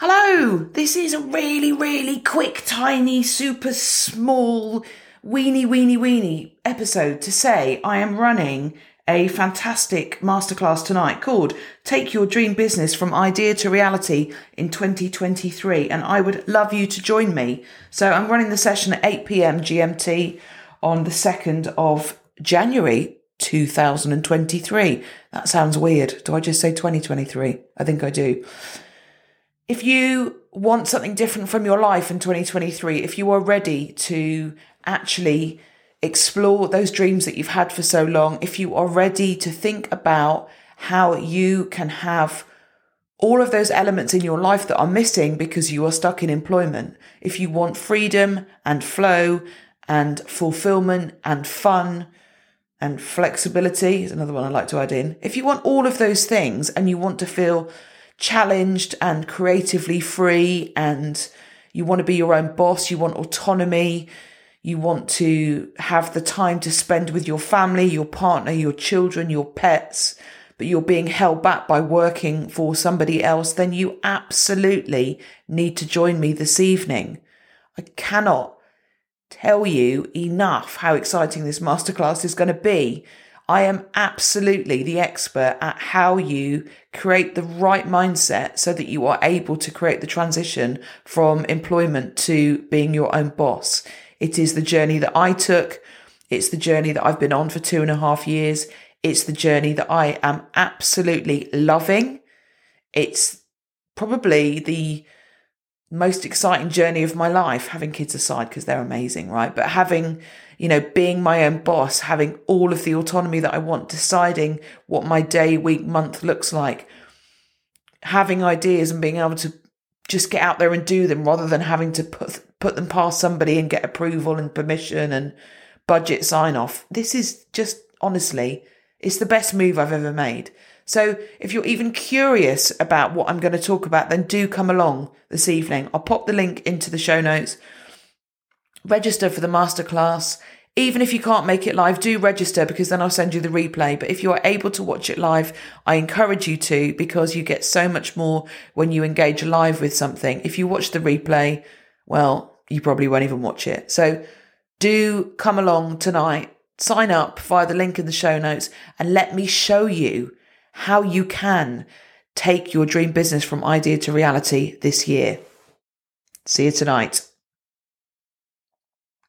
Hello, this is a really, really quick, tiny, super small, weeny, weeny, weeny episode to say I am running a fantastic masterclass tonight called Take Your Dream Business from Idea to Reality in 2023. And I would love you to join me. So I'm running the session at 8 pm GMT on the 2nd of January 2023. That sounds weird. Do I just say 2023? I think I do. If you want something different from your life in 2023, if you are ready to actually explore those dreams that you've had for so long, if you are ready to think about how you can have all of those elements in your life that are missing because you are stuck in employment, if you want freedom and flow and fulfillment and fun and flexibility is another one I like to add in. If you want all of those things and you want to feel challenged and creatively free and you want to be your own boss, you want autonomy, you want to have the time to spend with your family, your partner, your children, your pets, but you're being held back by working for somebody else, then you absolutely need to join me this evening. I cannot tell you enough how exciting this masterclass is going to be. I am absolutely the expert at how you create the right mindset so that you are able to create the transition from employment to being your own boss. It is the journey that I took. It's the journey that I've been on for two and a half years. It's the journey that I am absolutely loving. It's probably the most exciting journey of my life, having kids aside, because they're amazing, right? But having you know, being my own boss, having all of the autonomy that I want, deciding what my day, week, month looks like, having ideas and being able to just get out there and do them rather than having to put put them past somebody and get approval and permission and budget sign off. This is just honestly, it's the best move I've ever made. So if you're even curious about what I'm going to talk about, then do come along this evening. I'll pop the link into the show notes register for the masterclass. Even if you can't make it live, do register because then I'll send you the replay. But if you are able to watch it live, I encourage you to because you get so much more when you engage live with something. If you watch the replay, well, you probably won't even watch it. So do come along tonight, sign up via the link in the show notes and let me show you how you can take your dream business from idea to reality this year. See you tonight.